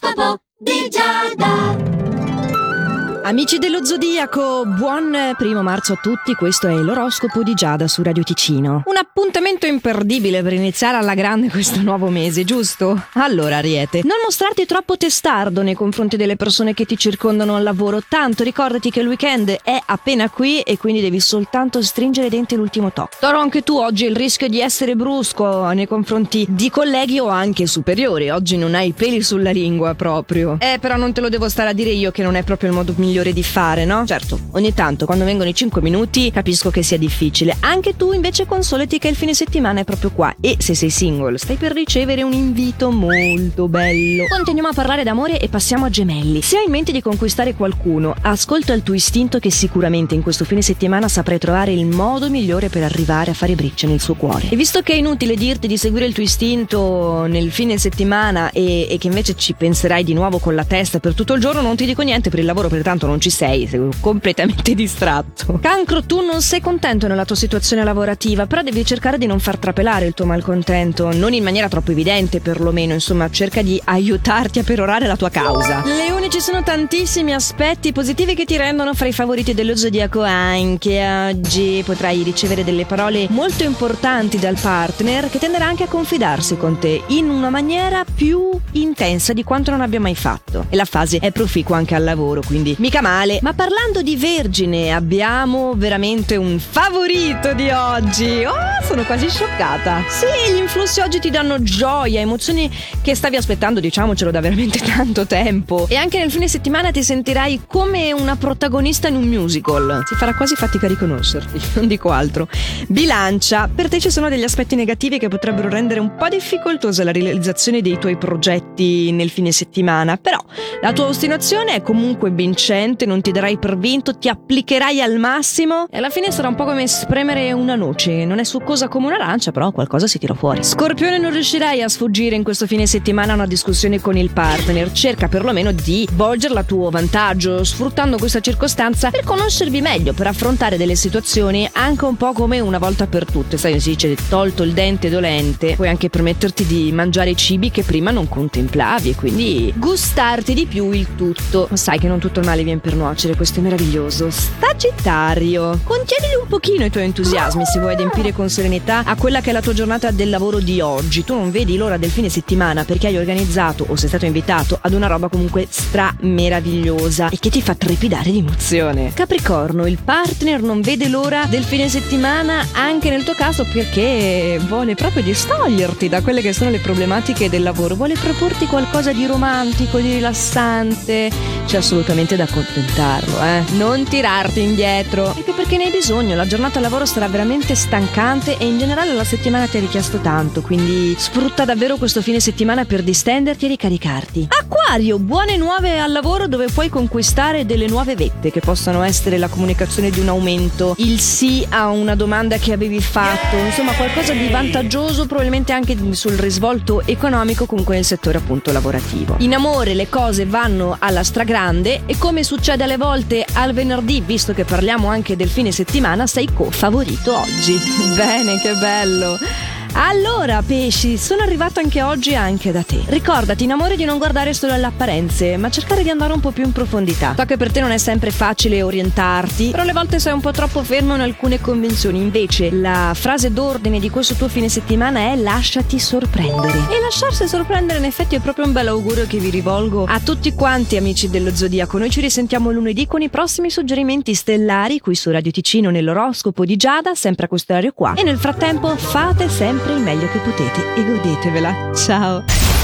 L'oroscopo di Giada. Amici dello Zodiaco, buon primo marzo a tutti, questo è l'oroscopo di Giada su Radio Ticino. Un appuntamento imperdibile per iniziare alla grande questo nuovo mese, giusto? Allora, Ariete, non mostrarti troppo testardo nei confronti delle persone che ti circondano al lavoro, tanto ricordati che il weekend è appena qui e quindi devi soltanto stringere i denti l'ultimo tocco. Toro, anche tu oggi il rischio di essere brusco nei confronti di colleghi o anche superiori, oggi non hai peli sulla lingua proprio. Eh, però non te lo devo stare a dire io che non è proprio il modo migliore migliore di fare, no? Certo, ogni tanto quando vengono i 5 minuti capisco che sia difficile. Anche tu invece consolati che il fine settimana è proprio qua e se sei single stai per ricevere un invito molto bello. Continuiamo a parlare d'amore e passiamo a gemelli. Se hai in mente di conquistare qualcuno, ascolta il tuo istinto che sicuramente in questo fine settimana saprai trovare il modo migliore per arrivare a fare briccia nel suo cuore. E visto che è inutile dirti di seguire il tuo istinto nel fine settimana e, e che invece ci penserai di nuovo con la testa per tutto il giorno, non ti dico niente per il lavoro, per tanto non ci sei, sei completamente distratto. Cancro, tu non sei contento nella tua situazione lavorativa, però devi cercare di non far trapelare il tuo malcontento, non in maniera troppo evidente perlomeno, insomma, cerca di aiutarti a perorare la tua causa. Leone, ci sono tantissimi aspetti positivi che ti rendono fra i favoriti dello zodiaco anche oggi. Potrai ricevere delle parole molto importanti dal partner che tenderà anche a confidarsi con te in una maniera più intensa di quanto non abbia mai fatto. E la fase è proficua anche al lavoro, quindi mi mica male. Ma parlando di vergine, abbiamo veramente un favorito di oggi. Oh, sono quasi scioccata. Sì, gli influssi oggi ti danno gioia, emozioni che stavi aspettando, diciamocelo, da veramente tanto tempo. E anche nel fine settimana ti sentirai come una protagonista in un musical. Ti farà quasi fatica a riconoscerti, non dico altro. Bilancia, per te ci sono degli aspetti negativi che potrebbero rendere un po' difficoltosa la realizzazione dei tuoi progetti nel fine settimana, però la tua ostinazione è comunque vincente non ti darai per vinto, ti applicherai al massimo e alla fine sarà un po' come spremere una noce. Non è succosa come un'arancia, però qualcosa si tira fuori. Scorpione non riuscirai a sfuggire in questo fine settimana a una discussione con il partner. Cerca perlomeno di volgerla a tuo vantaggio, sfruttando questa circostanza per conoscervi meglio, per affrontare delle situazioni anche un po' come una volta per tutte. Sai, si dice tolto il dente dolente, puoi anche permetterti di mangiare cibi che prima non contemplavi e quindi gustarti di più il tutto. Sai che non tutto il male viene viene per nuocere, questo meraviglioso. Sagittario, contienili un pochino i tuoi entusiasmi se vuoi adempiere con serenità a quella che è la tua giornata del lavoro di oggi. Tu non vedi l'ora del fine settimana perché hai organizzato o sei stato invitato ad una roba comunque stra meravigliosa e che ti fa trepidare di emozione. Capricorno, il partner non vede l'ora del fine settimana anche nel tuo caso perché vuole proprio distoglierti da quelle che sono le problematiche del lavoro, vuole proporti qualcosa di romantico, di rilassante. C'è assolutamente da accontentarlo, eh. Non tirarti indietro. E perché ne hai bisogno, la giornata al lavoro sarà veramente stancante e in generale la settimana ti ha richiesto tanto, quindi sfrutta davvero questo fine settimana per distenderti e ricaricarti. Acquario, buone nuove al lavoro dove puoi conquistare delle nuove vette che possano essere la comunicazione di un aumento, il sì a una domanda che avevi fatto, insomma qualcosa di vantaggioso probabilmente anche sul risvolto economico comunque nel settore appunto lavorativo. In amore le cose vanno alla stragrande e come succede alle volte al venerdì, visto che parliamo anche del fine settimana, sei co-favorito oggi. Bene, che bello! Allora, pesci, sono arrivato anche oggi anche da te. Ricordati, in amore, di non guardare solo alle apparenze, ma cercare di andare un po' più in profondità. So che per te non è sempre facile orientarti, però alle volte sei un po' troppo fermo in alcune convenzioni. Invece, la frase d'ordine di questo tuo fine settimana è lasciati sorprendere. E lasciarsi sorprendere, in effetti, è proprio un bel augurio che vi rivolgo a tutti quanti, amici dello Zodiaco. Noi ci risentiamo lunedì con i prossimi suggerimenti stellari qui su Radio Ticino nell'oroscopo di Giada, sempre a questo orario qua. E nel frattempo, fate sempre sempre il meglio che potete e godetevela. Ciao!